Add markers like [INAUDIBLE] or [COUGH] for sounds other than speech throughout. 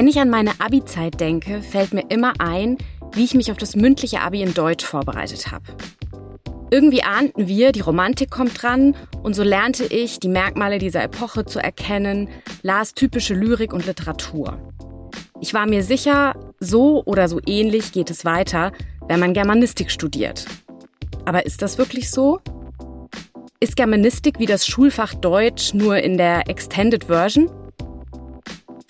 Wenn ich an meine Abi-Zeit denke, fällt mir immer ein, wie ich mich auf das mündliche Abi in Deutsch vorbereitet habe. Irgendwie ahnten wir, die Romantik kommt dran und so lernte ich, die Merkmale dieser Epoche zu erkennen, las typische Lyrik und Literatur. Ich war mir sicher, so oder so ähnlich geht es weiter, wenn man Germanistik studiert. Aber ist das wirklich so? Ist Germanistik wie das Schulfach Deutsch nur in der Extended Version?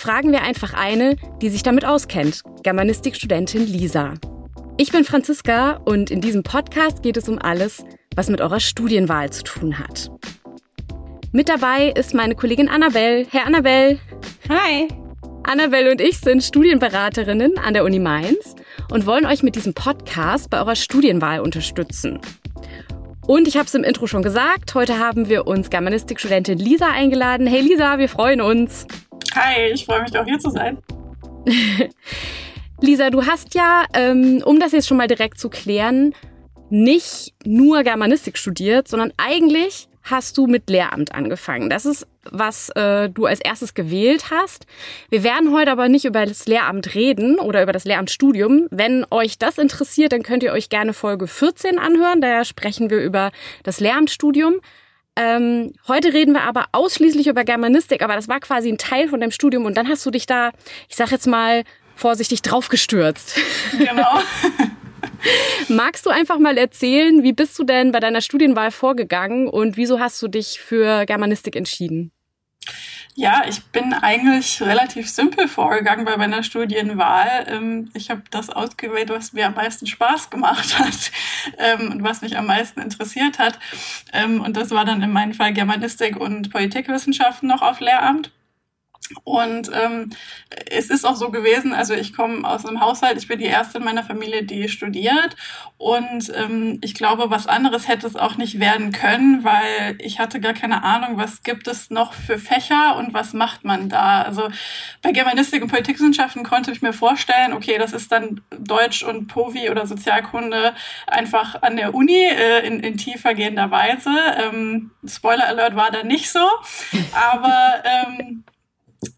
Fragen wir einfach eine, die sich damit auskennt, Germanistikstudentin Lisa. Ich bin Franziska und in diesem Podcast geht es um alles, was mit eurer Studienwahl zu tun hat. Mit dabei ist meine Kollegin Annabelle. Herr Annabelle. Hi. Annabelle und ich sind Studienberaterinnen an der Uni Mainz und wollen euch mit diesem Podcast bei eurer Studienwahl unterstützen. Und ich habe es im Intro schon gesagt, heute haben wir uns Germanistikstudentin Lisa eingeladen. Hey Lisa, wir freuen uns. Hi, ich freue mich auch hier zu sein. [LAUGHS] Lisa, du hast ja, ähm, um das jetzt schon mal direkt zu klären, nicht nur Germanistik studiert, sondern eigentlich hast du mit Lehramt angefangen. Das ist, was äh, du als erstes gewählt hast. Wir werden heute aber nicht über das Lehramt reden oder über das Lehramtsstudium. Wenn euch das interessiert, dann könnt ihr euch gerne Folge 14 anhören. Da sprechen wir über das Lehramtsstudium. Ähm, heute reden wir aber ausschließlich über Germanistik, aber das war quasi ein Teil von deinem Studium und dann hast du dich da, ich sag jetzt mal, vorsichtig draufgestürzt. Genau. [LAUGHS] Magst du einfach mal erzählen, wie bist du denn bei deiner Studienwahl vorgegangen und wieso hast du dich für Germanistik entschieden? Ja, ich bin eigentlich relativ simpel vorgegangen bei meiner Studienwahl. Ähm, ich habe das ausgewählt, was mir am meisten Spaß gemacht hat [LAUGHS] ähm, und was mich am meisten interessiert hat. Ähm, und das war dann in meinem Fall Germanistik und Politikwissenschaften noch auf Lehramt. Und ähm, es ist auch so gewesen, also ich komme aus einem Haushalt, ich bin die erste in meiner Familie, die studiert. Und ähm, ich glaube, was anderes hätte es auch nicht werden können, weil ich hatte gar keine Ahnung, was gibt es noch für Fächer und was macht man da. Also bei Germanistik und Politikwissenschaften konnte ich mir vorstellen, okay, das ist dann Deutsch und Povi oder Sozialkunde einfach an der Uni äh, in, in tiefergehender Weise. Ähm, Spoiler Alert war da nicht so, aber ähm,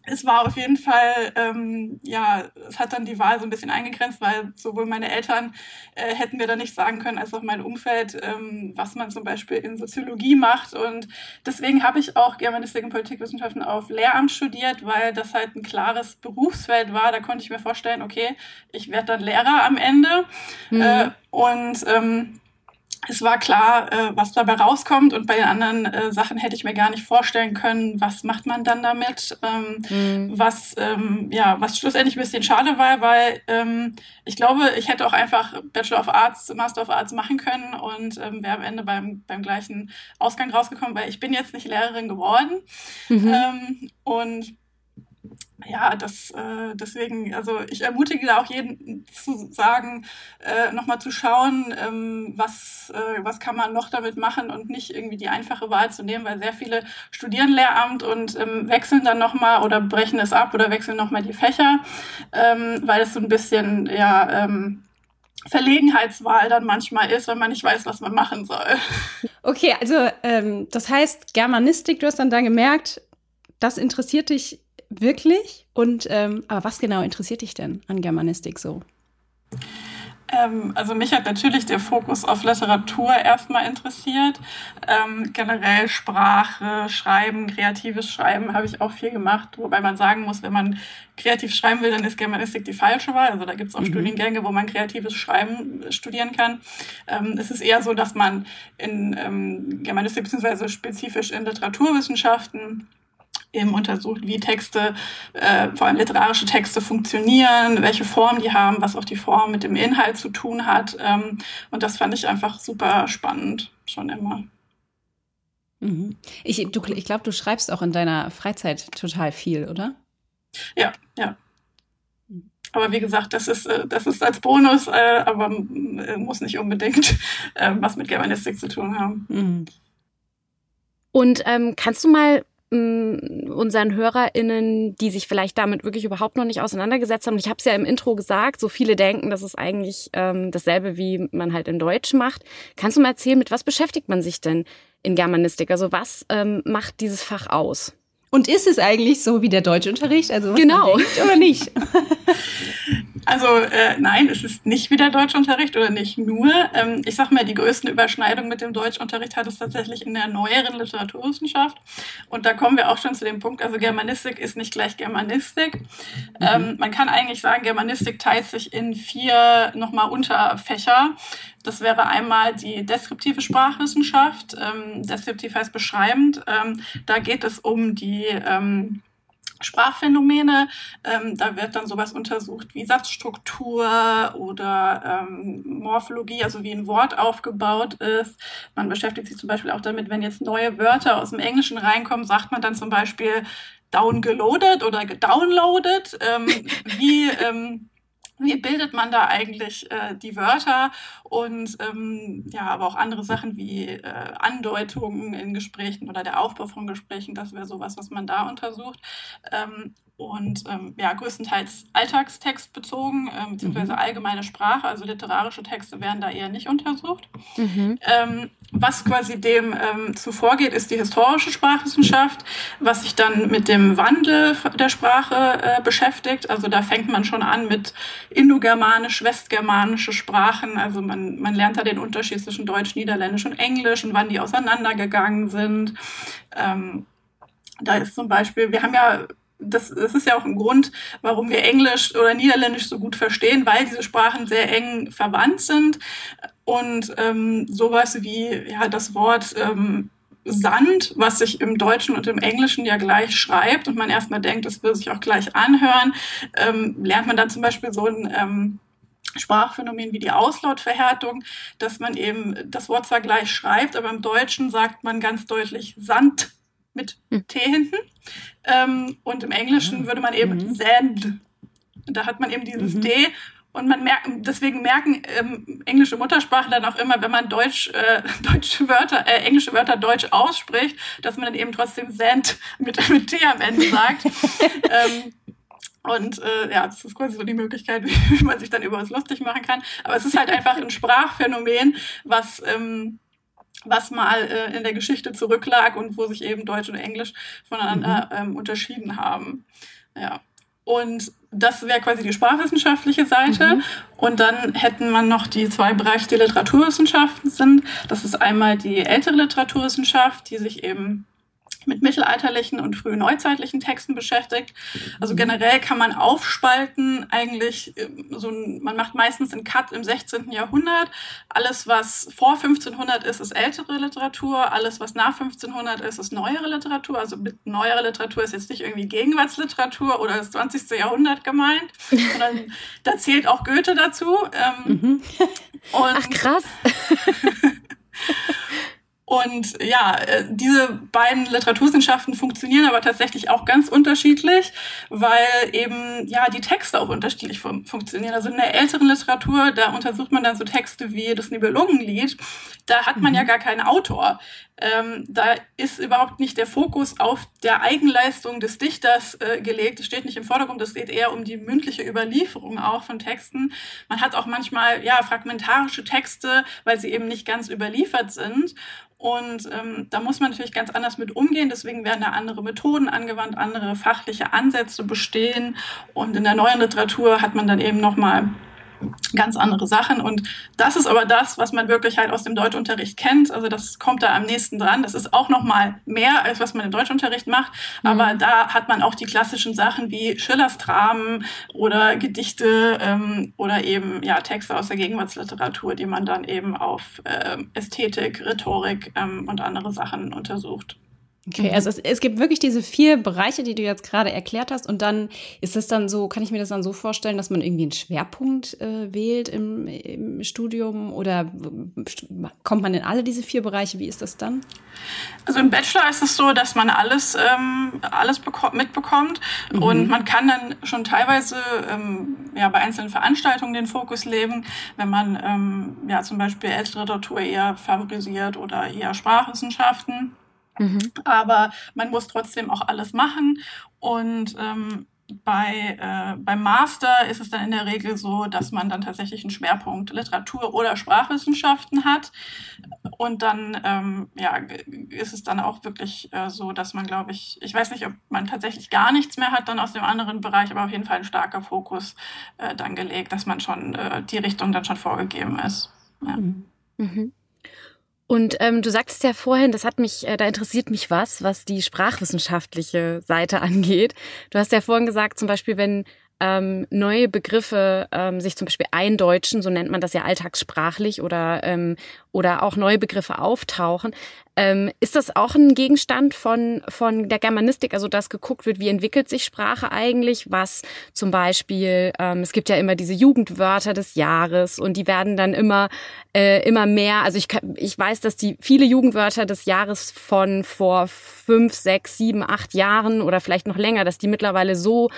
es war auf jeden Fall, ähm, ja, es hat dann die Wahl so ein bisschen eingegrenzt, weil sowohl meine Eltern äh, hätten mir da nicht sagen können, als auch mein Umfeld, ähm, was man zum Beispiel in Soziologie macht. Und deswegen habe ich auch Germanistik und Politikwissenschaften auf Lehramt studiert, weil das halt ein klares Berufsfeld war. Da konnte ich mir vorstellen, okay, ich werde dann Lehrer am Ende. Mhm. Äh, und ähm, es war klar, äh, was dabei rauskommt und bei den anderen äh, Sachen hätte ich mir gar nicht vorstellen können, was macht man dann damit, ähm, mhm. was ähm, ja, was schlussendlich ein bisschen schade war, weil ähm, ich glaube, ich hätte auch einfach Bachelor of Arts, Master of Arts machen können und ähm, wäre am Ende beim beim gleichen Ausgang rausgekommen, weil ich bin jetzt nicht Lehrerin geworden mhm. ähm, und ja, das äh, deswegen, also ich ermutige da auch jeden zu sagen, äh, nochmal zu schauen, ähm, was, äh, was kann man noch damit machen und nicht irgendwie die einfache Wahl zu nehmen, weil sehr viele studieren Lehramt und ähm, wechseln dann nochmal oder brechen es ab oder wechseln nochmal die Fächer, ähm, weil es so ein bisschen, ja, ähm, Verlegenheitswahl dann manchmal ist, wenn man nicht weiß, was man machen soll. Okay, also ähm, das heißt Germanistik, du hast dann da gemerkt, das interessiert dich Wirklich? Und ähm, aber was genau interessiert dich denn an Germanistik so? Ähm, also mich hat natürlich der Fokus auf Literatur erstmal interessiert. Ähm, generell Sprache, Schreiben, kreatives Schreiben habe ich auch viel gemacht, wobei man sagen muss, wenn man kreativ schreiben will, dann ist Germanistik die falsche Wahl. Also da gibt es auch mhm. Studiengänge, wo man kreatives Schreiben studieren kann. Ähm, es ist eher so, dass man in ähm, Germanistik beziehungsweise spezifisch in Literaturwissenschaften eben untersucht, wie Texte, äh, vor allem literarische Texte funktionieren, welche Form die haben, was auch die Form mit dem Inhalt zu tun hat. Ähm, und das fand ich einfach super spannend, schon immer. Mhm. Ich, ich glaube, du schreibst auch in deiner Freizeit total viel, oder? Ja, ja. Aber wie gesagt, das ist, äh, das ist als Bonus, äh, aber äh, muss nicht unbedingt was mit Germanistik zu tun haben. Mhm. Und ähm, kannst du mal unseren HörerInnen, die sich vielleicht damit wirklich überhaupt noch nicht auseinandergesetzt haben. Ich habe es ja im Intro gesagt, so viele denken, das ist eigentlich ähm, dasselbe, wie man halt in Deutsch macht. Kannst du mal erzählen, mit was beschäftigt man sich denn in Germanistik? Also was ähm, macht dieses Fach aus? Und ist es eigentlich so wie der Deutschunterricht? Also genau. oder nicht? [LAUGHS] Also äh, nein, es ist nicht wie der Deutschunterricht oder nicht nur. Ähm, ich sag mal, die größten Überschneidungen mit dem Deutschunterricht hat es tatsächlich in der neueren Literaturwissenschaft. Und da kommen wir auch schon zu dem Punkt, also Germanistik ist nicht gleich Germanistik. Mhm. Ähm, man kann eigentlich sagen, Germanistik teilt sich in vier nochmal Unterfächer. Das wäre einmal die deskriptive Sprachwissenschaft. Ähm, deskriptiv heißt beschreibend. Ähm, da geht es um die ähm, Sprachphänomene. Ähm, da wird dann sowas untersucht wie Satzstruktur oder ähm, Morphologie, also wie ein Wort aufgebaut ist. Man beschäftigt sich zum Beispiel auch damit, wenn jetzt neue Wörter aus dem Englischen reinkommen, sagt man dann zum Beispiel downgeloadet oder gedownloadet. Ähm, wie ähm, wie bildet man da eigentlich äh, die Wörter und ähm, ja, aber auch andere Sachen wie äh, Andeutungen in Gesprächen oder der Aufbau von Gesprächen, das wäre sowas, was man da untersucht. Ähm, und ähm, ja, größtenteils Alltagstext bezogen, ähm, beziehungsweise mhm. allgemeine Sprache, also literarische Texte werden da eher nicht untersucht. Mhm. Ähm, was quasi dem ähm, zuvorgeht, ist die historische Sprachwissenschaft, was sich dann mit dem Wandel der Sprache äh, beschäftigt. Also da fängt man schon an mit indogermanisch, westgermanische Sprachen. Also man, man lernt da den Unterschied zwischen Deutsch, Niederländisch und Englisch und wann die auseinandergegangen sind. Ähm, da ist zum Beispiel, wir haben ja das, das ist ja auch ein Grund, warum wir Englisch oder Niederländisch so gut verstehen, weil diese Sprachen sehr eng verwandt sind. Und ähm, sowas wie ja, das Wort ähm, Sand, was sich im Deutschen und im Englischen ja gleich schreibt und man erstmal denkt, das will sich auch gleich anhören, ähm, lernt man dann zum Beispiel so ein ähm, Sprachphänomen wie die Auslautverhärtung, dass man eben das Wort zwar gleich schreibt, aber im Deutschen sagt man ganz deutlich Sand mit hm. T hinten. Ähm, und im Englischen ah. würde man eben mhm. Sand. Da hat man eben dieses mhm. D und man merkt, deswegen merken ähm, englische Muttersprache dann auch immer, wenn man Deutsch, äh, [LAUGHS] deutsche Wörter, äh, englische Wörter deutsch ausspricht, dass man dann eben trotzdem Sand mit, [LAUGHS] mit T am Ende sagt. [LAUGHS] ähm, und äh, ja, das ist quasi so die Möglichkeit, wie man sich dann über uns lustig machen kann. Aber es ist halt einfach ein Sprachphänomen, was ähm, was mal äh, in der Geschichte zurücklag und wo sich eben Deutsch und Englisch voneinander mhm. ähm, unterschieden haben. Ja. Und das wäre quasi die sprachwissenschaftliche Seite. Mhm. Und dann hätten man noch die zwei Bereiche, die Literaturwissenschaften sind. Das ist einmal die ältere Literaturwissenschaft, die sich eben mit mittelalterlichen und frühneuzeitlichen Texten beschäftigt. Also generell kann man aufspalten, eigentlich ähm, so ein, man macht meistens einen Cut im 16. Jahrhundert. Alles, was vor 1500 ist, ist ältere Literatur. Alles, was nach 1500 ist, ist neuere Literatur. Also mit neuere Literatur ist jetzt nicht irgendwie Gegenwartsliteratur oder das 20. Jahrhundert gemeint, sondern [LAUGHS] da zählt auch Goethe dazu. Ähm, mhm. Ach krass. [LAUGHS] Und ja, äh, diese beiden Literaturwissenschaften funktionieren aber tatsächlich auch ganz unterschiedlich, weil eben ja die Texte auch unterschiedlich fun funktionieren. Also in der älteren Literatur, da untersucht man dann so Texte wie das Nibelungenlied, da hat man mhm. ja gar keinen Autor. Ähm, da ist überhaupt nicht der Fokus auf der Eigenleistung des Dichters äh, gelegt. Es steht nicht im Vordergrund, es geht eher um die mündliche Überlieferung auch von Texten. Man hat auch manchmal ja fragmentarische Texte, weil sie eben nicht ganz überliefert sind. Und ähm, da muss man natürlich ganz anders mit umgehen. Deswegen werden da andere Methoden angewandt, andere fachliche Ansätze bestehen. Und in der neuen Literatur hat man dann eben nochmal ganz andere Sachen. Und das ist aber das, was man wirklich halt aus dem Deutschunterricht kennt. Also das kommt da am nächsten dran. Das ist auch noch mal mehr, als was man im Deutschunterricht macht. Mhm. Aber da hat man auch die klassischen Sachen wie Schillers Dramen oder Gedichte ähm, oder eben ja Texte aus der Gegenwartsliteratur, die man dann eben auf äh, Ästhetik, Rhetorik ähm, und andere Sachen untersucht. Okay, also es, es, gibt wirklich diese vier Bereiche, die du jetzt gerade erklärt hast. Und dann ist es dann so, kann ich mir das dann so vorstellen, dass man irgendwie einen Schwerpunkt äh, wählt im, im, Studium oder kommt man in alle diese vier Bereiche? Wie ist das dann? Also im Bachelor ist es so, dass man alles, ähm, alles mitbekommt mhm. und man kann dann schon teilweise ähm, ja, bei einzelnen Veranstaltungen den Fokus legen, wenn man ähm, ja zum Beispiel ältere Literatur eher favorisiert oder eher Sprachwissenschaften. Mhm. Aber man muss trotzdem auch alles machen. Und ähm, bei, äh, beim Master ist es dann in der Regel so, dass man dann tatsächlich einen Schwerpunkt Literatur oder Sprachwissenschaften hat. Und dann ähm, ja, ist es dann auch wirklich äh, so, dass man, glaube ich, ich weiß nicht, ob man tatsächlich gar nichts mehr hat dann aus dem anderen Bereich, aber auf jeden Fall ein starker Fokus äh, dann gelegt, dass man schon äh, die Richtung dann schon vorgegeben ist. Ja. Mhm. mhm. Und ähm, du sagtest ja vorhin, das hat mich, äh, da interessiert mich was, was die sprachwissenschaftliche Seite [LAUGHS] angeht. Du hast ja vorhin gesagt, zum Beispiel, wenn ähm, neue Begriffe ähm, sich zum Beispiel eindeutschen, so nennt man das ja alltagssprachlich, oder, ähm, oder auch neue Begriffe auftauchen. Ähm, ist das auch ein Gegenstand von, von der Germanistik, also dass geguckt wird, wie entwickelt sich Sprache eigentlich? Was zum Beispiel, ähm, es gibt ja immer diese Jugendwörter des Jahres und die werden dann immer, äh, immer mehr. Also ich, ich weiß, dass die viele Jugendwörter des Jahres von vor fünf, sechs, sieben, acht Jahren oder vielleicht noch länger, dass die mittlerweile so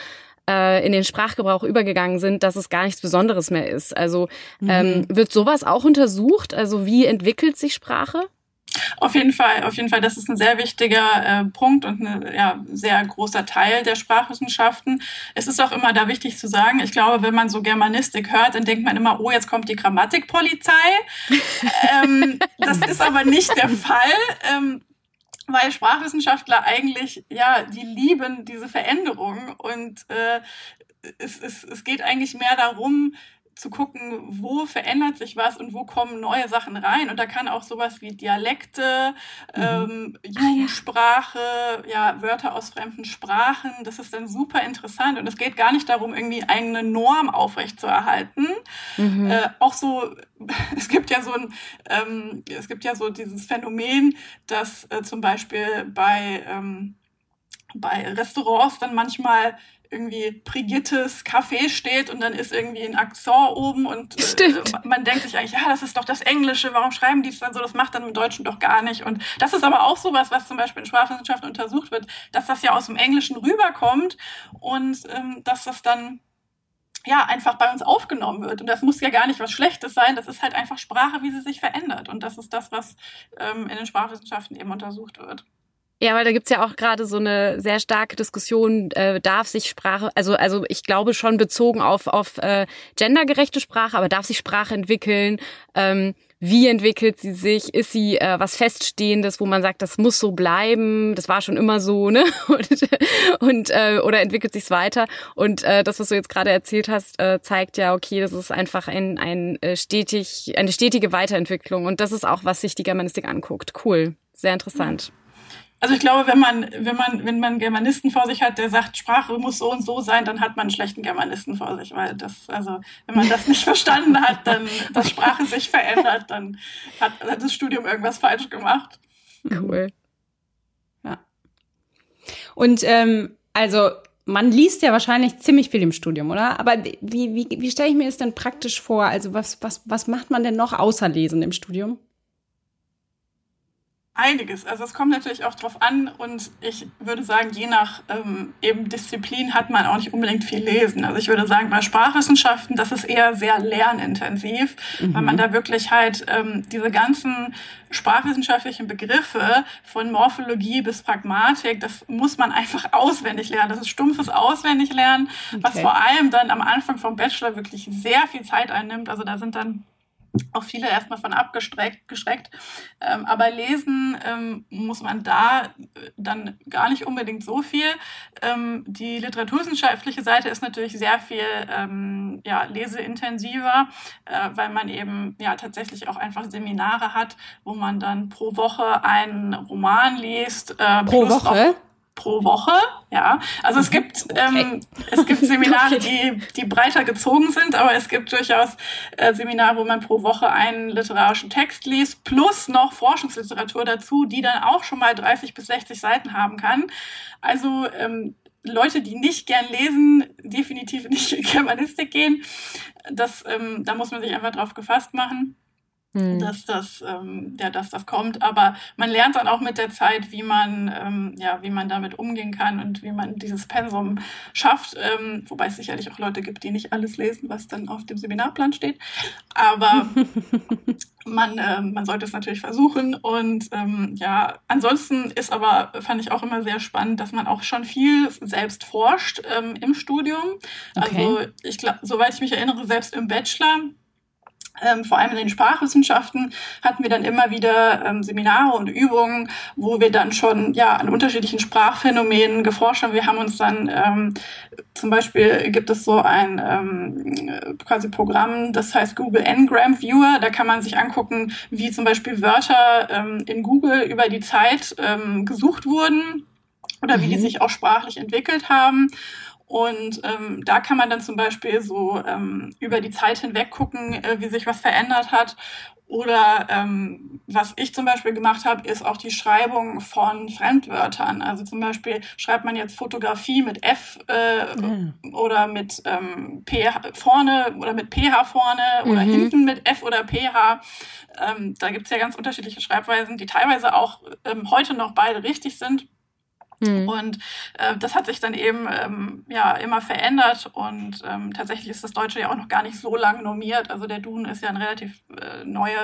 äh, in den Sprachgebrauch übergegangen sind, dass es gar nichts Besonderes mehr ist. Also mhm. ähm, wird sowas auch untersucht? Also wie entwickelt sich Sprache? Auf jeden Fall, auf jeden Fall, das ist ein sehr wichtiger äh, Punkt und ein ja, sehr großer Teil der Sprachwissenschaften. Es ist auch immer da wichtig zu sagen, ich glaube, wenn man so Germanistik hört, dann denkt man immer, oh, jetzt kommt die Grammatikpolizei. [LAUGHS] ähm, das ist aber nicht der Fall. Ähm, weil Sprachwissenschaftler eigentlich, ja, die lieben diese Veränderung und äh, es, es, es geht eigentlich mehr darum, zu gucken, wo verändert sich was und wo kommen neue Sachen rein. Und da kann auch sowas wie Dialekte, mhm. ähm, Jugendsprache, ja, Wörter aus fremden Sprachen, das ist dann super interessant. Und es geht gar nicht darum, irgendwie eine Norm aufrechtzuerhalten. Mhm. Äh, auch so, [LAUGHS] es gibt ja so ein, ähm, es gibt ja so dieses Phänomen, dass äh, zum Beispiel bei, ähm, bei Restaurants dann manchmal irgendwie Brigittes Kaffee steht und dann ist irgendwie ein Akzent oben und äh, man denkt sich eigentlich, ja, das ist doch das Englische, warum schreiben die es dann so? Das macht dann im Deutschen doch gar nicht. Und das ist aber auch sowas, was zum Beispiel in Sprachwissenschaften untersucht wird, dass das ja aus dem Englischen rüberkommt und ähm, dass das dann ja, einfach bei uns aufgenommen wird. Und das muss ja gar nicht was Schlechtes sein. Das ist halt einfach Sprache, wie sie sich verändert. Und das ist das, was ähm, in den Sprachwissenschaften eben untersucht wird. Ja, weil da gibt's ja auch gerade so eine sehr starke Diskussion, äh, darf sich Sprache, also, also ich glaube schon bezogen auf, auf äh, gendergerechte Sprache, aber darf sich Sprache entwickeln? Ähm, wie entwickelt sie sich? Ist sie äh, was Feststehendes, wo man sagt, das muss so bleiben, das war schon immer so, ne? [LAUGHS] Und, und äh, oder entwickelt sich's weiter? Und äh, das, was du jetzt gerade erzählt hast, äh, zeigt ja, okay, das ist einfach ein, ein äh, stetig, eine stetige Weiterentwicklung. Und das ist auch, was sich die Germanistik anguckt. Cool, sehr interessant. Mhm. Also ich glaube, wenn man, wenn man, wenn man einen Germanisten vor sich hat, der sagt, Sprache muss so und so sein, dann hat man einen schlechten Germanisten vor sich, weil das, also wenn man das nicht [LAUGHS] verstanden hat, dann, dass Sprache sich verändert, dann hat, hat das Studium irgendwas falsch gemacht. Cool. Ja. Und ähm, also man liest ja wahrscheinlich ziemlich viel im Studium, oder? Aber wie, wie, wie stelle ich mir das denn praktisch vor? Also was, was, was macht man denn noch außer Lesen im Studium? Einiges. Also es kommt natürlich auch drauf an und ich würde sagen, je nach ähm, eben Disziplin hat man auch nicht unbedingt viel lesen. Also ich würde sagen, bei Sprachwissenschaften, das ist eher sehr lernintensiv, mhm. weil man da wirklich halt ähm, diese ganzen sprachwissenschaftlichen Begriffe von Morphologie bis Pragmatik, das muss man einfach [LAUGHS] auswendig lernen. Das ist stumpfes Auswendiglernen, okay. was vor allem dann am Anfang vom Bachelor wirklich sehr viel Zeit einnimmt. Also da sind dann auch viele erstmal von abgestreckt. Geschreckt. Ähm, aber lesen ähm, muss man da äh, dann gar nicht unbedingt so viel. Ähm, die literaturwissenschaftliche Seite ist natürlich sehr viel ähm, ja, leseintensiver, äh, weil man eben ja tatsächlich auch einfach Seminare hat, wo man dann pro Woche einen Roman liest. Äh, pro Woche? Pro Woche. Ja, also es mhm. gibt ähm, es gibt [LAUGHS] Seminare, die die breiter gezogen sind, aber es gibt durchaus äh, Seminare, wo man pro Woche einen literarischen Text liest plus noch Forschungsliteratur dazu, die dann auch schon mal 30 bis 60 Seiten haben kann. Also ähm, Leute, die nicht gern lesen, definitiv nicht in Germanistik gehen. Das, ähm, da muss man sich einfach drauf gefasst machen. Mhm. dass das, ähm, ja, dass das kommt. Aber man lernt dann auch mit der Zeit, wie man, ähm, ja, wie man damit umgehen kann und wie man dieses Pensum schafft. Ähm, wobei es sicherlich auch Leute gibt, die nicht alles lesen, was dann auf dem Seminarplan steht. Aber [LAUGHS] man, äh, man sollte es natürlich versuchen. Und ähm, ja, ansonsten ist aber, fand ich auch immer sehr spannend, dass man auch schon viel selbst forscht ähm, im Studium. Okay. Also ich glaube, soweit ich mich erinnere, selbst im Bachelor ähm, vor allem in den Sprachwissenschaften hatten wir dann immer wieder ähm, Seminare und Übungen, wo wir dann schon ja an unterschiedlichen Sprachphänomenen geforscht haben. Wir haben uns dann ähm, zum Beispiel gibt es so ein ähm, quasi Programm, das heißt Google Ngram Viewer. Da kann man sich angucken, wie zum Beispiel Wörter ähm, in Google über die Zeit ähm, gesucht wurden oder wie mhm. die sich auch sprachlich entwickelt haben. Und ähm, da kann man dann zum Beispiel so ähm, über die Zeit hinweg gucken, äh, wie sich was verändert hat. Oder ähm, was ich zum Beispiel gemacht habe, ist auch die Schreibung von Fremdwörtern. Also zum Beispiel schreibt man jetzt Fotografie mit F äh, ja. oder mit ähm, PH vorne oder mit PH vorne mhm. oder hinten mit F oder PH. Ähm, da gibt's ja ganz unterschiedliche Schreibweisen, die teilweise auch ähm, heute noch beide richtig sind. Mhm. Und äh, das hat sich dann eben ähm, ja immer verändert und ähm, tatsächlich ist das Deutsche ja auch noch gar nicht so lang normiert. Also der Duden ist ja eine relativ äh, neue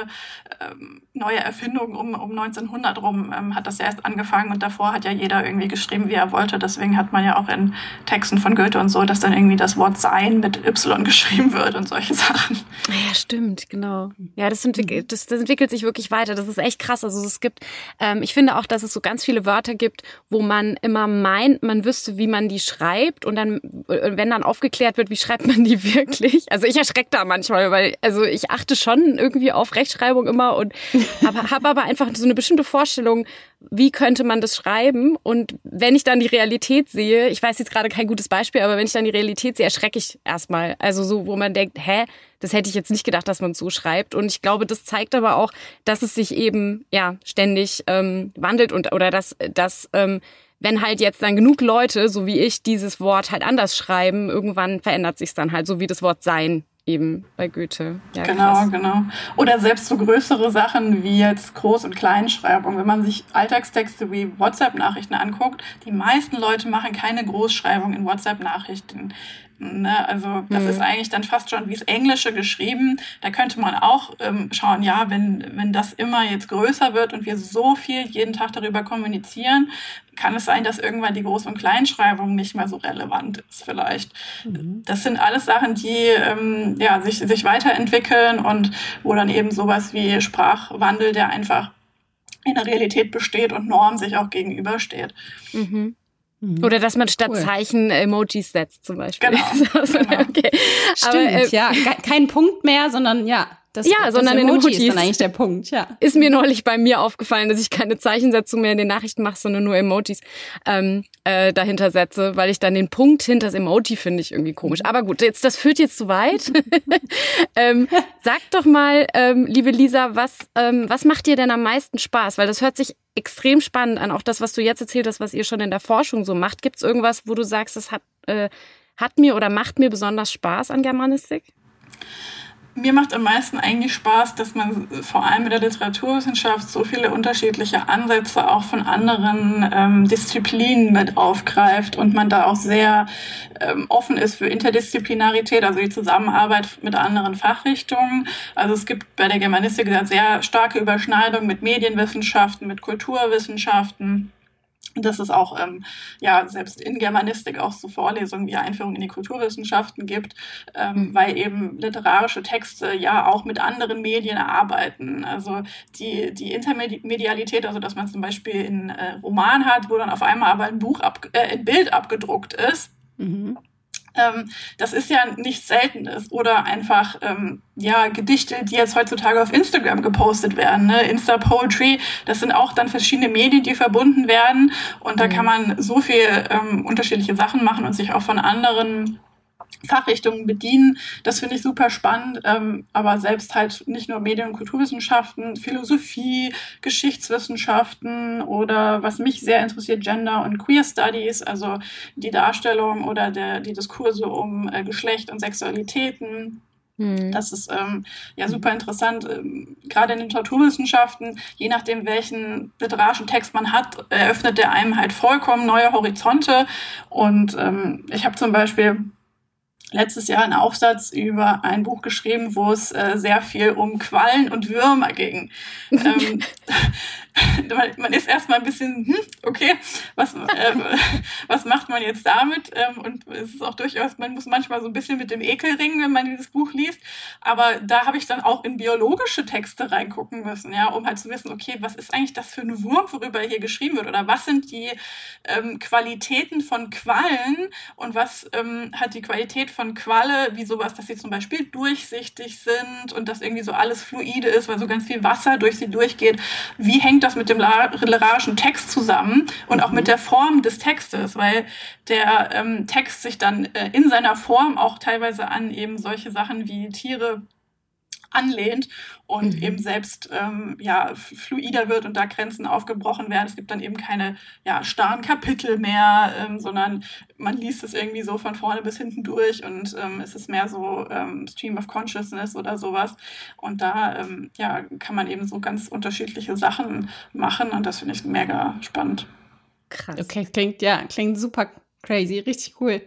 ähm, neue Erfindung um, um 1900 rum ähm, hat das ja erst angefangen und davor hat ja jeder irgendwie geschrieben, wie er wollte. Deswegen hat man ja auch in Texten von Goethe und so, dass dann irgendwie das Wort Sein mit Y [LAUGHS] geschrieben wird und solche Sachen. Ja, stimmt, genau. Ja, das, entwickelt, das, das entwickelt sich wirklich weiter. Das ist echt krass. Also es gibt, ähm, ich finde auch, dass es so ganz viele Wörter gibt, wo man man immer meint, man wüsste, wie man die schreibt und dann, wenn dann aufgeklärt wird, wie schreibt man die [LAUGHS] wirklich? Also ich erschrecke da manchmal, weil, also ich achte schon irgendwie auf Rechtschreibung immer und habe hab aber einfach so eine bestimmte Vorstellung, wie könnte man das schreiben? Und wenn ich dann die Realität sehe, ich weiß jetzt gerade kein gutes Beispiel, aber wenn ich dann die Realität sehe, erschrecke ich erstmal. Also so, wo man denkt, hä, das hätte ich jetzt nicht gedacht, dass man so schreibt. Und ich glaube, das zeigt aber auch, dass es sich eben ja ständig ähm, wandelt und oder dass, dass ähm, wenn halt jetzt dann genug Leute, so wie ich, dieses Wort halt anders schreiben, irgendwann verändert sich dann halt, so wie das Wort sein eben bei Goethe. Ja, genau, krass. genau. Oder selbst so größere Sachen wie jetzt Groß- und Kleinschreibung. Wenn man sich Alltagstexte wie WhatsApp-Nachrichten anguckt, die meisten Leute machen keine Großschreibung in WhatsApp-Nachrichten. Ne? Also das mhm. ist eigentlich dann fast schon wie das Englische geschrieben. Da könnte man auch ähm, schauen, ja, wenn, wenn das immer jetzt größer wird und wir so viel jeden Tag darüber kommunizieren, kann es sein, dass irgendwann die Groß- und Kleinschreibung nicht mehr so relevant ist vielleicht. Mhm. Das sind alles Sachen, die ähm, ja, sich, sich weiterentwickeln und wo dann eben sowas wie Sprachwandel, der einfach in der Realität besteht und Norm sich auch gegenübersteht. Mhm. Mhm. Oder dass man statt cool. Zeichen Emojis setzt zum Beispiel. Genau. [LAUGHS] genau. okay. Stimmt, Aber, äh, ja. Kein Punkt mehr, sondern ja, das, ja, das sondern Emoji Emojis. ist dann eigentlich der Punkt, ja. Ist mir neulich bei mir aufgefallen, dass ich keine Zeichensetzung mehr in den Nachrichten mache, sondern nur Emojis ähm, äh, dahinter setze, weil ich dann den Punkt hinter das Emoji finde ich irgendwie komisch. Aber gut, jetzt das führt jetzt zu weit. [LAUGHS] ähm, [LAUGHS] sag doch mal, ähm, liebe Lisa, was ähm, was macht dir denn am meisten Spaß? Weil das hört sich extrem spannend an. Auch das, was du jetzt erzählt hast, was ihr schon in der Forschung so macht. Gibt es irgendwas, wo du sagst, das hat äh, hat mir oder macht mir besonders Spaß an Germanistik? Mir macht am meisten eigentlich Spaß, dass man vor allem mit der Literaturwissenschaft so viele unterschiedliche Ansätze auch von anderen ähm, Disziplinen mit aufgreift und man da auch sehr ähm, offen ist für Interdisziplinarität, also die Zusammenarbeit mit anderen Fachrichtungen. Also es gibt bei der Germanistik sehr starke Überschneidung mit Medienwissenschaften, mit Kulturwissenschaften. Dass es auch ähm, ja selbst in Germanistik auch so Vorlesungen wie Einführung in die Kulturwissenschaften gibt, ähm, mhm. weil eben literarische Texte ja auch mit anderen Medien arbeiten. Also die, die Intermedialität, also dass man zum Beispiel einen äh, Roman hat, wo dann auf einmal aber ein Buch ab, äh, ein Bild abgedruckt ist. Mhm. Ähm, das ist ja nichts Seltenes. Oder einfach ähm, ja Gedichte, die jetzt heutzutage auf Instagram gepostet werden. Ne? Insta Poetry, das sind auch dann verschiedene Medien, die verbunden werden. Und da mhm. kann man so viel ähm, unterschiedliche Sachen machen und sich auch von anderen Fachrichtungen bedienen. Das finde ich super spannend, ähm, aber selbst halt nicht nur Medien- und Kulturwissenschaften, Philosophie, Geschichtswissenschaften oder was mich sehr interessiert, Gender und Queer Studies, also die Darstellung oder der, die Diskurse um äh, Geschlecht und Sexualitäten Mhm. Das ist ähm, ja super interessant. Ähm, gerade in den Literaturwissenschaften, je nachdem, welchen literarischen Text man hat, eröffnet der einem halt vollkommen neue Horizonte. Und ähm, ich habe zum Beispiel letztes Jahr einen Aufsatz über ein Buch geschrieben, wo es äh, sehr viel um Quallen und Würmer ging. [LAUGHS] ähm, [LAUGHS] man ist erstmal ein bisschen, hm, okay, was, äh, was macht man jetzt damit? Ähm, und es ist auch durchaus, man muss manchmal so ein bisschen mit dem Ekel ringen, wenn man dieses Buch liest. Aber da habe ich dann auch in biologische Texte reingucken müssen, ja, um halt zu wissen, okay, was ist eigentlich das für ein Wurm, worüber hier geschrieben wird? Oder was sind die ähm, Qualitäten von Quallen und was ähm, hat die Qualität von Qualle, wie sowas, dass sie zum Beispiel durchsichtig sind und dass irgendwie so alles fluide ist, weil so ganz viel Wasser durch sie durchgeht. Wie hängt hängt das mit dem literarischen Text zusammen und auch mit mhm. der Form des Textes, weil der ähm, Text sich dann äh, in seiner Form auch teilweise an eben solche Sachen wie Tiere anlehnt und mhm. eben selbst ähm, ja fluider wird und da Grenzen aufgebrochen werden. Es gibt dann eben keine ja, starren Kapitel mehr, ähm, sondern man liest es irgendwie so von vorne bis hinten durch und ähm, es ist mehr so ähm, Stream of Consciousness oder sowas. Und da ähm, ja, kann man eben so ganz unterschiedliche Sachen machen und das finde ich mega spannend. Krass. Okay, klingt ja, klingt super Crazy, richtig cool.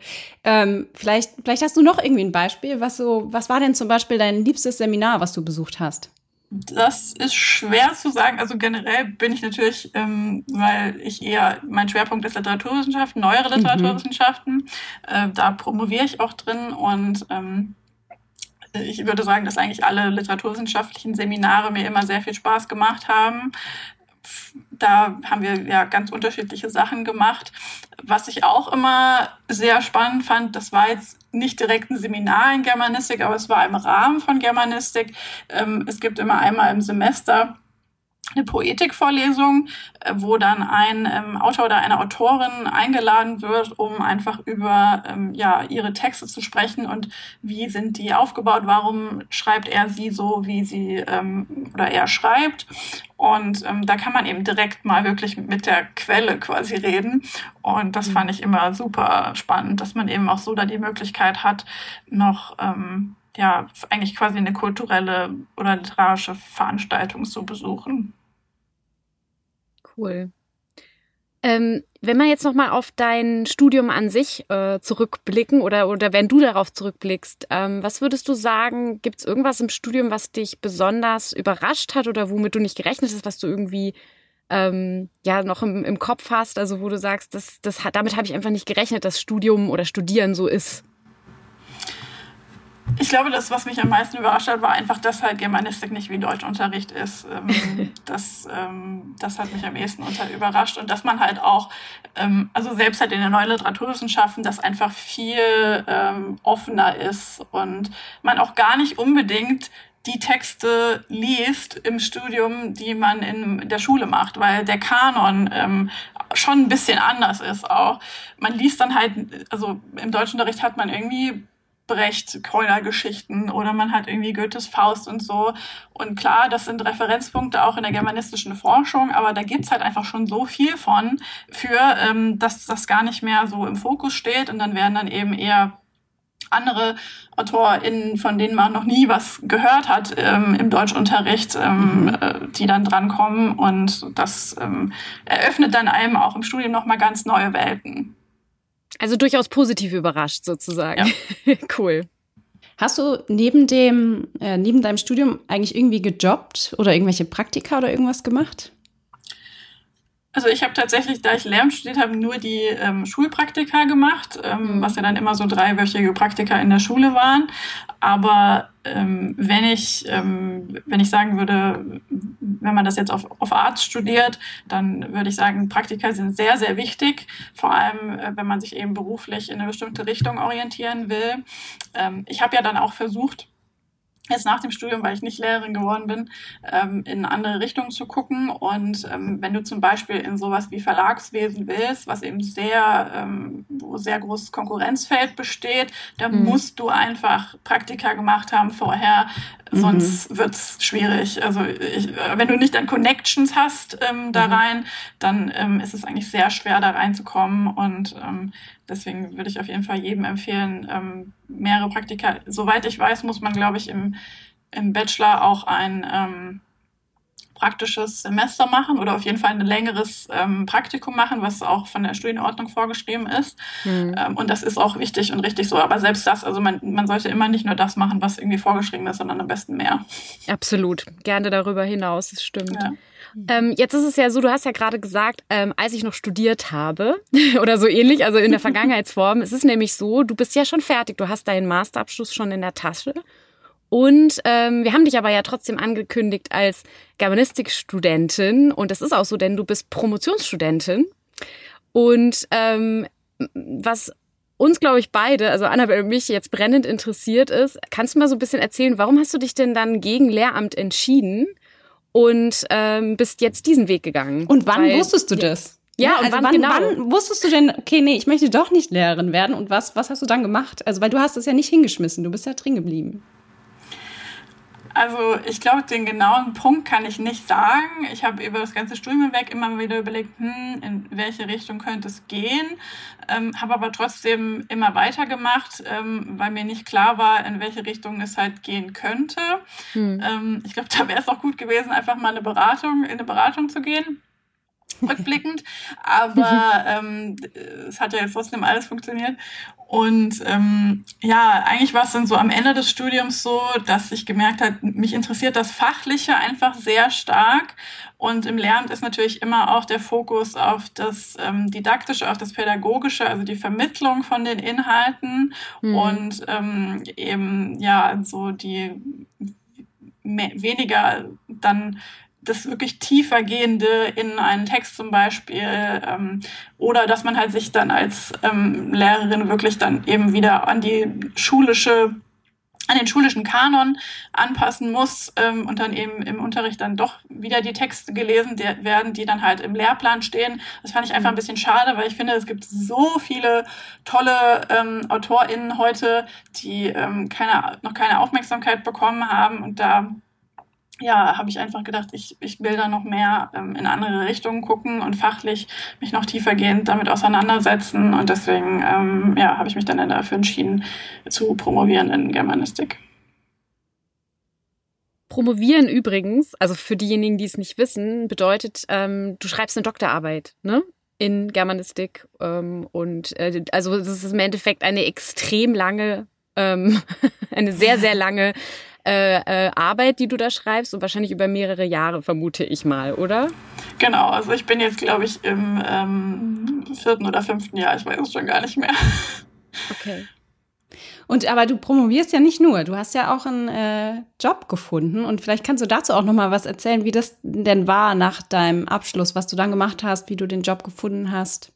Ähm, vielleicht, vielleicht hast du noch irgendwie ein Beispiel. Was so, was war denn zum Beispiel dein liebstes Seminar, was du besucht hast? Das ist schwer zu sagen. Also generell bin ich natürlich, ähm, weil ich eher, mein Schwerpunkt ist Literaturwissenschaften, neuere mhm. Literaturwissenschaften. Mhm. Äh, da promoviere ich auch drin und ähm, ich würde sagen, dass eigentlich alle literaturwissenschaftlichen Seminare mir immer sehr viel Spaß gemacht haben da haben wir ja ganz unterschiedliche Sachen gemacht. Was ich auch immer sehr spannend fand, das war jetzt nicht direkt ein Seminar in Germanistik, aber es war im Rahmen von Germanistik. Ähm, es gibt immer einmal im Semester eine Poetikvorlesung, äh, wo dann ein ähm, Autor oder eine Autorin eingeladen wird, um einfach über ähm, ja, ihre Texte zu sprechen und wie sind die aufgebaut, warum schreibt er sie so, wie sie ähm, oder er schreibt. Und ähm, da kann man eben direkt mal wirklich mit der Quelle quasi reden. Und das fand ich immer super spannend, dass man eben auch so da die Möglichkeit hat, noch ähm, ja, eigentlich quasi eine kulturelle oder literarische Veranstaltung zu besuchen. Cool. Ähm, wenn wir jetzt nochmal auf dein Studium an sich äh, zurückblicken oder, oder wenn du darauf zurückblickst, ähm, was würdest du sagen, gibt es irgendwas im Studium, was dich besonders überrascht hat oder womit du nicht gerechnet hast, was du irgendwie ähm, ja noch im, im Kopf hast, also wo du sagst, das, das, damit habe ich einfach nicht gerechnet, dass Studium oder Studieren so ist? Ich glaube, das, was mich am meisten überrascht hat, war einfach, dass halt Germanistik nicht wie Deutschunterricht ist. Ähm, [LAUGHS] das, ähm, das hat mich am ehesten unter überrascht. Und dass man halt auch, ähm, also selbst halt in den neuen Literaturwissenschaften, dass einfach viel offener ist und man auch gar nicht unbedingt die Texte liest im Studium, die man in der Schule macht, weil der Kanon ähm, schon ein bisschen anders ist auch. Man liest dann halt, also im Deutschunterricht hat man irgendwie Brecht, Kräunergeschichten oder man hat irgendwie Goethes Faust und so. Und klar, das sind Referenzpunkte auch in der germanistischen Forschung, aber da gibt's halt einfach schon so viel von, für ähm, dass das gar nicht mehr so im Fokus steht und dann werden dann eben eher andere AutorInnen, von denen man noch nie was gehört hat ähm, im Deutschunterricht, ähm, mhm. äh, die dann drankommen und das ähm, eröffnet dann einem auch im Studium nochmal ganz neue Welten. Also durchaus positiv überrascht sozusagen. Ja. [LAUGHS] cool. Hast du neben dem, äh, neben deinem Studium eigentlich irgendwie gejobbt oder irgendwelche Praktika oder irgendwas gemacht? Also ich habe tatsächlich, da ich Lehramt studiert habe, nur die ähm, Schulpraktika gemacht, ähm, mhm. was ja dann immer so dreiwöchige Praktika in der Schule waren. Aber ähm, wenn ich ähm, wenn ich sagen würde, wenn man das jetzt auf, auf Arzt studiert, dann würde ich sagen, Praktika sind sehr, sehr wichtig, vor allem äh, wenn man sich eben beruflich in eine bestimmte Richtung orientieren will. Ähm, ich habe ja dann auch versucht, jetzt nach dem Studium, weil ich nicht Lehrerin geworden bin, ähm, in andere Richtungen zu gucken. Und ähm, wenn du zum Beispiel in sowas wie Verlagswesen willst, was eben sehr, ähm, wo sehr großes Konkurrenzfeld besteht, dann mhm. musst du einfach Praktika gemacht haben vorher, mhm. sonst mhm. wird's schwierig. Also ich, wenn du nicht dann Connections hast ähm, da mhm. rein, dann ähm, ist es eigentlich sehr schwer, da reinzukommen. Und ähm, deswegen würde ich auf jeden Fall jedem empfehlen, ähm, mehrere Praktika. Soweit ich weiß, muss man, glaube ich, im, im Bachelor auch ein ähm, praktisches Semester machen oder auf jeden Fall ein längeres ähm, Praktikum machen, was auch von der Studienordnung vorgeschrieben ist. Mhm. Ähm, und das ist auch wichtig und richtig so. Aber selbst das, also man, man sollte immer nicht nur das machen, was irgendwie vorgeschrieben ist, sondern am besten mehr. Absolut. Gerne darüber hinaus, das stimmt. Ja. Ähm, jetzt ist es ja so, du hast ja gerade gesagt, ähm, als ich noch studiert habe [LAUGHS] oder so ähnlich, also in der [LAUGHS] Vergangenheitsform, es ist nämlich so, du bist ja schon fertig, du hast deinen Masterabschluss schon in der Tasche und ähm, wir haben dich aber ja trotzdem angekündigt als Germanistikstudentin. Und das ist auch so, denn du bist Promotionsstudentin. Und ähm, was uns, glaube ich, beide, also Annabelle und mich, jetzt brennend interessiert ist, kannst du mal so ein bisschen erzählen, warum hast du dich denn dann gegen Lehramt entschieden und ähm, bist jetzt diesen Weg gegangen? Und wann Weil, wusstest du das? Ja, ja und also wann, wann, genau? wann wusstest du denn, okay, nee, ich möchte doch nicht Lehrerin werden und was, was hast du dann gemacht? Also, weil du hast es ja nicht hingeschmissen, du bist ja drin geblieben. Also ich glaube, den genauen Punkt kann ich nicht sagen. Ich habe über das ganze Studium hinweg immer wieder überlegt, hm, in welche Richtung könnte es gehen, ähm, habe aber trotzdem immer weitergemacht, ähm, weil mir nicht klar war, in welche Richtung es halt gehen könnte. Hm. Ähm, ich glaube, da wäre es auch gut gewesen, einfach mal eine Beratung, in eine Beratung zu gehen [LAUGHS] rückblickend. Aber ähm, es hat ja jetzt trotzdem alles funktioniert. Und ähm, ja, eigentlich war es dann so am Ende des Studiums so, dass ich gemerkt habe, mich interessiert das Fachliche einfach sehr stark. Und im Lehramt ist natürlich immer auch der Fokus auf das ähm, Didaktische, auf das Pädagogische, also die Vermittlung von den Inhalten mhm. und ähm, eben ja so die weniger dann das wirklich tiefer gehende in einen Text zum Beispiel ähm, oder dass man halt sich dann als ähm, Lehrerin wirklich dann eben wieder an die schulische an den schulischen Kanon anpassen muss ähm, und dann eben im Unterricht dann doch wieder die Texte gelesen werden, die dann halt im Lehrplan stehen. Das fand ich einfach ein bisschen schade, weil ich finde, es gibt so viele tolle ähm, AutorInnen heute, die ähm, keine, noch keine Aufmerksamkeit bekommen haben und da ja, habe ich einfach gedacht, ich, ich will da noch mehr ähm, in andere Richtungen gucken und fachlich mich noch tiefergehend damit auseinandersetzen. Und deswegen ähm, ja, habe ich mich dann dafür entschieden, zu promovieren in Germanistik. Promovieren übrigens, also für diejenigen, die es nicht wissen, bedeutet, ähm, du schreibst eine Doktorarbeit, ne? In Germanistik. Ähm, und äh, also es ist im Endeffekt eine extrem lange, ähm, [LAUGHS] eine sehr, sehr lange äh, äh, Arbeit, die du da schreibst und wahrscheinlich über mehrere Jahre, vermute ich mal, oder? Genau, also ich bin jetzt, glaube ich, im ähm, vierten oder fünften Jahr, ich weiß es schon gar nicht mehr. Okay. Und aber du promovierst ja nicht nur, du hast ja auch einen äh, Job gefunden und vielleicht kannst du dazu auch noch mal was erzählen, wie das denn war nach deinem Abschluss, was du dann gemacht hast, wie du den Job gefunden hast.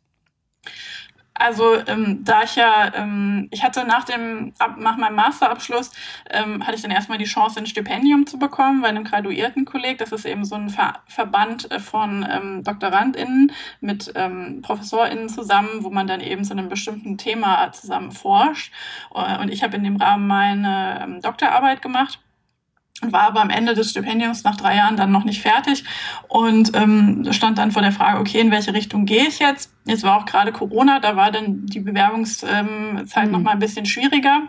Also ähm, da ich ja, ähm, ich hatte nach dem, ab, nach meinem Masterabschluss, ähm, hatte ich dann erstmal die Chance, ein Stipendium zu bekommen bei einem Graduiertenkolleg. Das ist eben so ein Ver Verband äh, von ähm, DoktorandInnen mit ähm, ProfessorInnen zusammen, wo man dann eben zu einem bestimmten Thema zusammen forscht. Äh, und ich habe in dem Rahmen meine ähm, Doktorarbeit gemacht war aber am Ende des Stipendiums nach drei Jahren dann noch nicht fertig und ähm, stand dann vor der Frage, okay, in welche Richtung gehe ich jetzt? Jetzt war auch gerade Corona, da war dann die Bewerbungszeit mhm. noch mal ein bisschen schwieriger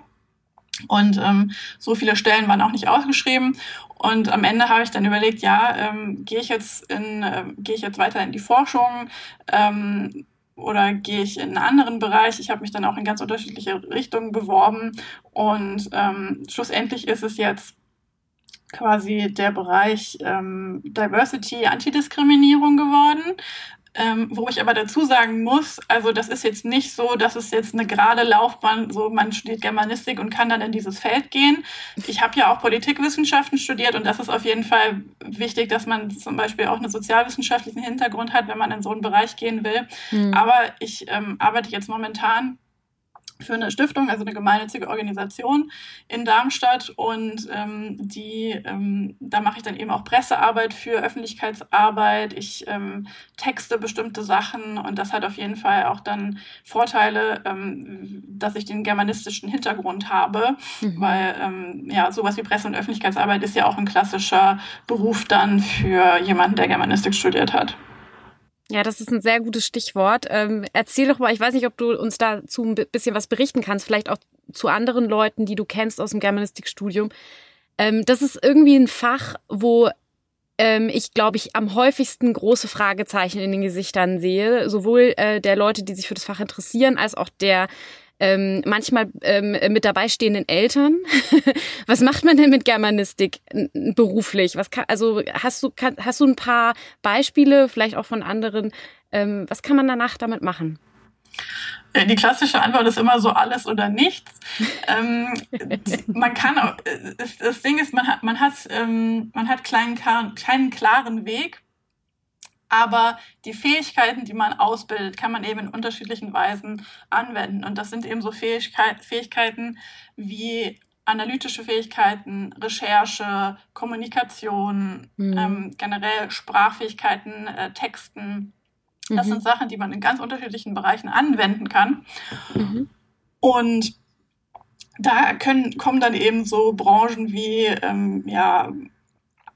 und ähm, so viele Stellen waren auch nicht ausgeschrieben und am Ende habe ich dann überlegt, ja, ähm, gehe ich jetzt in äh, gehe ich jetzt weiter in die Forschung ähm, oder gehe ich in einen anderen Bereich? Ich habe mich dann auch in ganz unterschiedliche Richtungen beworben und ähm, schlussendlich ist es jetzt quasi der Bereich ähm, Diversity, Antidiskriminierung geworden. Ähm, wo ich aber dazu sagen muss, also das ist jetzt nicht so, dass es jetzt eine gerade Laufbahn, so man studiert Germanistik und kann dann in dieses Feld gehen. Ich habe ja auch Politikwissenschaften studiert und das ist auf jeden Fall wichtig, dass man zum Beispiel auch einen sozialwissenschaftlichen Hintergrund hat, wenn man in so einen Bereich gehen will. Mhm. Aber ich ähm, arbeite jetzt momentan für eine Stiftung, also eine gemeinnützige Organisation in Darmstadt. Und ähm, die, ähm, da mache ich dann eben auch Pressearbeit für Öffentlichkeitsarbeit. Ich ähm, texte bestimmte Sachen und das hat auf jeden Fall auch dann Vorteile, ähm, dass ich den germanistischen Hintergrund habe, mhm. weil ähm, ja sowas wie Presse- und Öffentlichkeitsarbeit ist ja auch ein klassischer Beruf dann für jemanden, der Germanistik studiert hat. Ja, das ist ein sehr gutes Stichwort. Ähm, erzähl doch mal, ich weiß nicht, ob du uns dazu ein bisschen was berichten kannst, vielleicht auch zu anderen Leuten, die du kennst aus dem Germanistikstudium. Ähm, das ist irgendwie ein Fach, wo ähm, ich, glaube ich, am häufigsten große Fragezeichen in den Gesichtern sehe. Sowohl äh, der Leute, die sich für das Fach interessieren, als auch der ähm, manchmal ähm, mit dabei stehenden Eltern. [LAUGHS] Was macht man denn mit Germanistik beruflich? Was kann, also hast du kann, hast du ein paar Beispiele, vielleicht auch von anderen? Ähm, was kann man danach damit machen? Äh, die klassische Antwort ist immer so alles oder nichts. [LAUGHS] ähm, man kann, das, das, Ding ist, man hat, man hat, ähm, man hat kleinen, keinen klaren Weg, aber die Fähigkeiten, die man ausbildet, kann man eben in unterschiedlichen Weisen anwenden. Und das sind eben so Fähigkeit, Fähigkeiten wie analytische Fähigkeiten, Recherche, Kommunikation, mhm. ähm, generell Sprachfähigkeiten, äh, Texten, das mhm. sind Sachen, die man in ganz unterschiedlichen Bereichen anwenden kann. Mhm. Und da können, kommen dann eben so Branchen wie ähm, ja,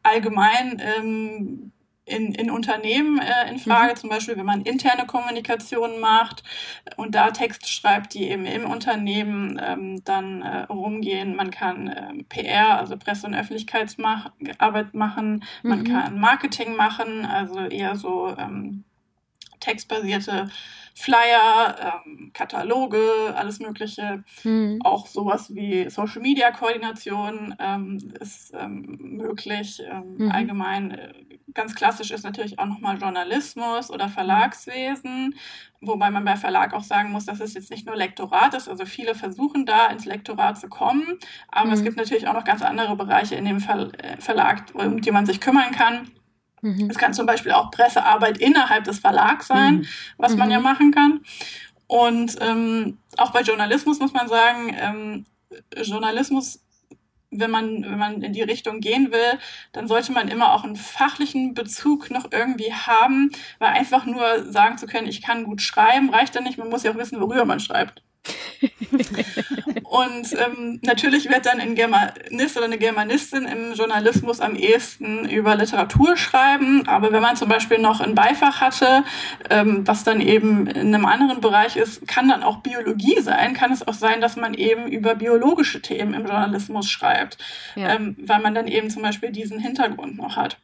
allgemein ähm, in, in Unternehmen äh, in Frage, mhm. zum Beispiel wenn man interne Kommunikation macht und da Texte schreibt, die eben im Unternehmen ähm, dann äh, rumgehen. Man kann äh, PR, also Presse- und Öffentlichkeitsarbeit machen, man mhm. kann Marketing machen, also eher so ähm, textbasierte Flyer, ähm, Kataloge, alles Mögliche. Mhm. Auch sowas wie Social Media Koordination ähm, ist ähm, möglich. Ähm, mhm. Allgemein äh, ganz klassisch ist natürlich auch nochmal Journalismus oder Verlagswesen, wobei man bei Verlag auch sagen muss, dass es jetzt nicht nur Lektorat ist. Also viele versuchen da ins Lektorat zu kommen, aber mhm. es gibt natürlich auch noch ganz andere Bereiche in dem Ver äh, Verlag, um die man sich kümmern kann. Mhm. Es kann zum Beispiel auch Pressearbeit innerhalb des Verlags sein, mhm. was man ja mhm. machen kann. Und ähm, auch bei Journalismus muss man sagen, ähm, Journalismus, wenn man, wenn man in die Richtung gehen will, dann sollte man immer auch einen fachlichen Bezug noch irgendwie haben, weil einfach nur sagen zu können, ich kann gut schreiben, reicht dann nicht. Man muss ja auch wissen, worüber man schreibt. Und ähm, natürlich wird dann ein Germanist oder eine Germanistin im Journalismus am ehesten über Literatur schreiben. Aber wenn man zum Beispiel noch ein Beifach hatte, ähm, was dann eben in einem anderen Bereich ist, kann dann auch Biologie sein. Kann es auch sein, dass man eben über biologische Themen im Journalismus schreibt, ja. ähm, weil man dann eben zum Beispiel diesen Hintergrund noch hat.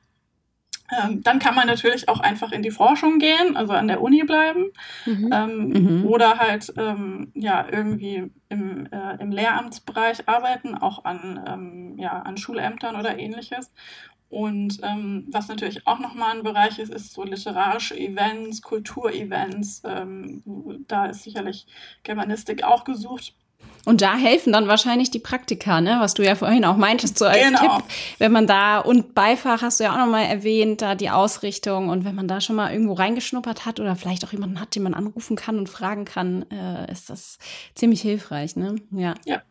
Ähm, dann kann man natürlich auch einfach in die Forschung gehen, also an der Uni bleiben mhm. Ähm, mhm. oder halt ähm, ja irgendwie im, äh, im Lehramtsbereich arbeiten, auch an, ähm, ja, an Schulämtern oder ähnliches. Und ähm, was natürlich auch nochmal ein Bereich ist, ist so literarische Events, Kulturevents. Ähm, da ist sicherlich Germanistik auch gesucht. Und da helfen dann wahrscheinlich die Praktika, ne? was du ja vorhin auch meintest, so als genau. Tipp, wenn man da, und Beifach hast du ja auch nochmal erwähnt, da die Ausrichtung und wenn man da schon mal irgendwo reingeschnuppert hat oder vielleicht auch jemanden hat, den man anrufen kann und fragen kann, äh, ist das ziemlich hilfreich, ne? Ja. ja.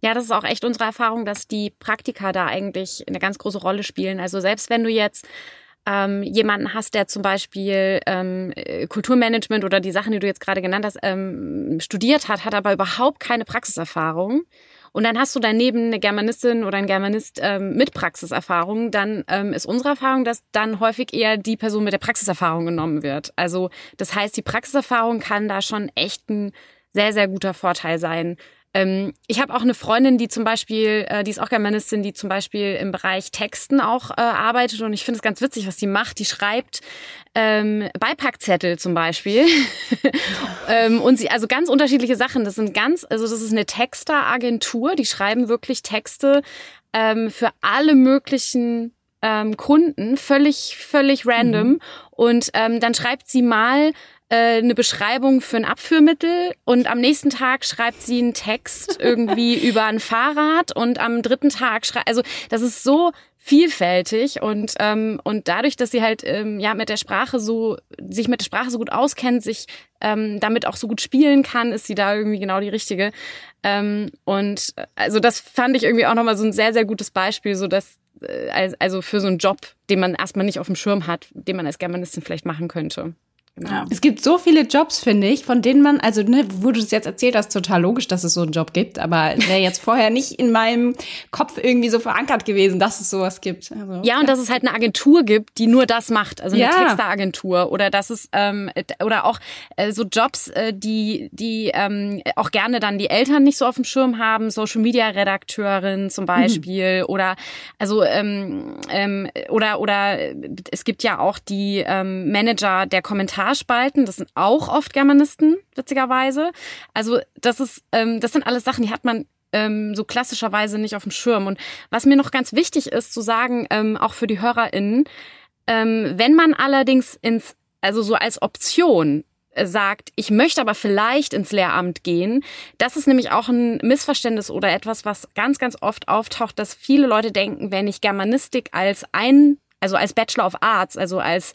Ja, das ist auch echt unsere Erfahrung, dass die Praktika da eigentlich eine ganz große Rolle spielen. Also selbst wenn du jetzt ähm, jemanden hast, der zum Beispiel ähm, Kulturmanagement oder die Sachen, die du jetzt gerade genannt hast, ähm, studiert hat, hat aber überhaupt keine Praxiserfahrung. Und dann hast du daneben eine Germanistin oder ein Germanist ähm, mit Praxiserfahrung, dann ähm, ist unsere Erfahrung, dass dann häufig eher die Person mit der Praxiserfahrung genommen wird. Also das heißt, die Praxiserfahrung kann da schon echt ein sehr, sehr guter Vorteil sein. Ähm, ich habe auch eine Freundin, die zum Beispiel, äh, die ist auch Germanistin, die zum Beispiel im Bereich Texten auch äh, arbeitet und ich finde es ganz witzig, was die macht. Die schreibt ähm, Beipackzettel zum Beispiel [LAUGHS] ähm, und sie also ganz unterschiedliche Sachen. Das sind ganz, also das ist eine Texteragentur, die schreiben wirklich Texte ähm, für alle möglichen ähm, Kunden, völlig, völlig random. Mhm. Und ähm, dann schreibt sie mal äh, eine Beschreibung für ein Abführmittel und am nächsten Tag schreibt sie einen Text [LAUGHS] irgendwie über ein Fahrrad und am dritten Tag schreibt, also das ist so vielfältig und ähm, und dadurch, dass sie halt ähm, ja mit der Sprache so sich mit der Sprache so gut auskennt, sich ähm, damit auch so gut spielen kann, ist sie da irgendwie genau die richtige. Ähm, und äh, also das fand ich irgendwie auch nochmal so ein sehr sehr gutes Beispiel, so dass äh, also für so einen Job, den man erstmal nicht auf dem Schirm hat, den man als Germanistin vielleicht machen könnte. Genau. Es gibt so viele Jobs, finde ich, von denen man, also ne, wo du es jetzt erzählt hast, total logisch, dass es so einen Job gibt, aber wäre jetzt vorher nicht in meinem Kopf irgendwie so verankert gewesen, dass es sowas gibt. Also, ja, und ja. dass es halt eine Agentur gibt, die nur das macht, also eine ja. Texteragentur oder dass es ähm, oder auch äh, so Jobs, äh, die die ähm, auch gerne dann die Eltern nicht so auf dem Schirm haben, Social Media Redakteurin zum mhm. Beispiel mhm. oder also ähm, ähm, oder oder es gibt ja auch die ähm, Manager der Kommentare Kommentarspalten. Das sind auch oft Germanisten, witzigerweise. Also das ist, ähm, das sind alles Sachen, die hat man ähm, so klassischerweise nicht auf dem Schirm. Und was mir noch ganz wichtig ist zu sagen, ähm, auch für die HörerInnen, ähm, wenn man allerdings ins, also so als Option äh, sagt, ich möchte aber vielleicht ins Lehramt gehen. Das ist nämlich auch ein Missverständnis oder etwas, was ganz, ganz oft auftaucht, dass viele Leute denken, wenn ich Germanistik als ein, also als Bachelor of Arts, also als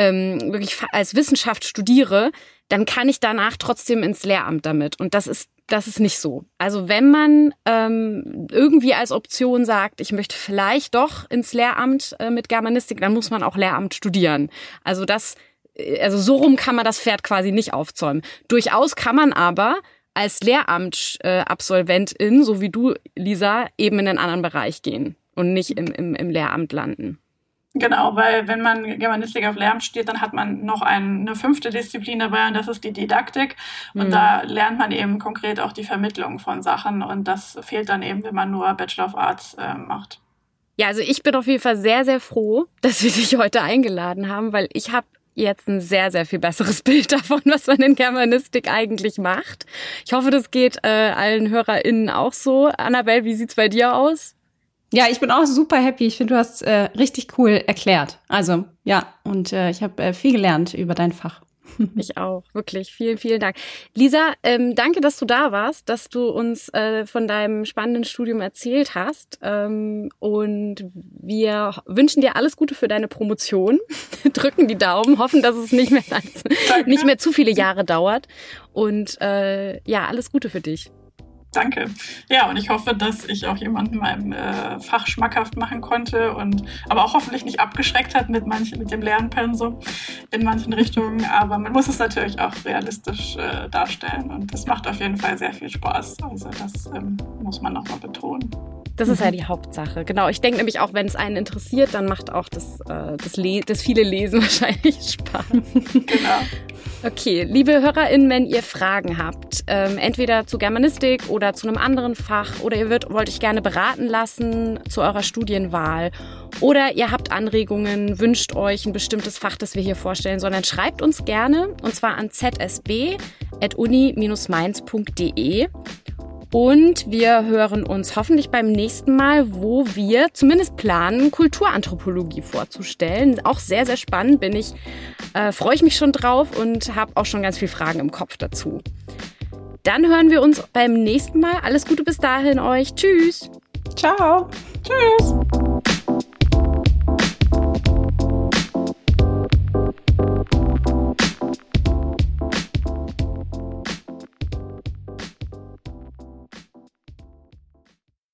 ähm, wirklich als Wissenschaft studiere, dann kann ich danach trotzdem ins Lehramt damit. Und das ist das ist nicht so. Also wenn man ähm, irgendwie als Option sagt, ich möchte vielleicht doch ins Lehramt äh, mit Germanistik, dann muss man auch Lehramt studieren. Also das, äh, also so rum kann man das Pferd quasi nicht aufzäumen. Durchaus kann man aber als Lehramtsabsolventin, äh, so wie du, Lisa, eben in einen anderen Bereich gehen und nicht im, im, im Lehramt landen. Genau, weil wenn man Germanistik auf Lehramt steht, dann hat man noch ein, eine fünfte Disziplin dabei und das ist die Didaktik. Und mhm. da lernt man eben konkret auch die Vermittlung von Sachen und das fehlt dann eben, wenn man nur Bachelor of Arts äh, macht. Ja, also ich bin auf jeden Fall sehr, sehr froh, [LAUGHS] dass wir dich heute eingeladen haben, weil ich habe jetzt ein sehr, sehr viel besseres [LAUGHS] Bild davon, was man in Germanistik eigentlich macht. Ich hoffe, das geht äh, allen HörerInnen auch so. Annabelle, wie sieht's bei dir aus? Ja, ich bin auch super happy. Ich finde, du hast äh, richtig cool erklärt. Also ja, und äh, ich habe äh, viel gelernt über dein Fach. [LAUGHS] Ich auch, wirklich. Vielen, vielen Dank. Lisa, ähm, danke, dass du da warst, dass du uns äh, von deinem spannenden Studium erzählt hast. Ähm, und wir wünschen dir alles Gute für deine Promotion, [LAUGHS] drücken die Daumen, hoffen, dass es nicht mehr, [LAUGHS] nicht mehr zu viele Jahre dauert. Und äh, ja, alles Gute für dich. Danke. Ja, und ich hoffe, dass ich auch jemanden meinem äh, Fach schmackhaft machen konnte und aber auch hoffentlich nicht abgeschreckt hat mit manchen, mit dem Lernpensum in manchen Richtungen. Aber man muss es natürlich auch realistisch äh, darstellen und das macht auf jeden Fall sehr viel Spaß. Also das ähm, muss man nochmal betonen. Das ist ja die Hauptsache. Genau. Ich denke nämlich auch, wenn es einen interessiert, dann macht auch das, äh, das, Le das viele Lesen [LAUGHS] wahrscheinlich Spaß. genau. Okay, liebe HörerInnen, wenn ihr Fragen habt, ähm, entweder zu Germanistik oder zu einem anderen Fach oder ihr wird, wollt euch gerne beraten lassen zu eurer Studienwahl oder ihr habt Anregungen, wünscht euch ein bestimmtes Fach, das wir hier vorstellen, sondern schreibt uns gerne und zwar an zsb.uni-mainz.de und wir hören uns hoffentlich beim nächsten Mal, wo wir zumindest planen, Kulturanthropologie vorzustellen. Auch sehr, sehr spannend bin ich. Äh, Freue ich mich schon drauf und habe auch schon ganz viele Fragen im Kopf dazu. Dann hören wir uns beim nächsten Mal. Alles Gute bis dahin euch. Tschüss. Ciao. Tschüss.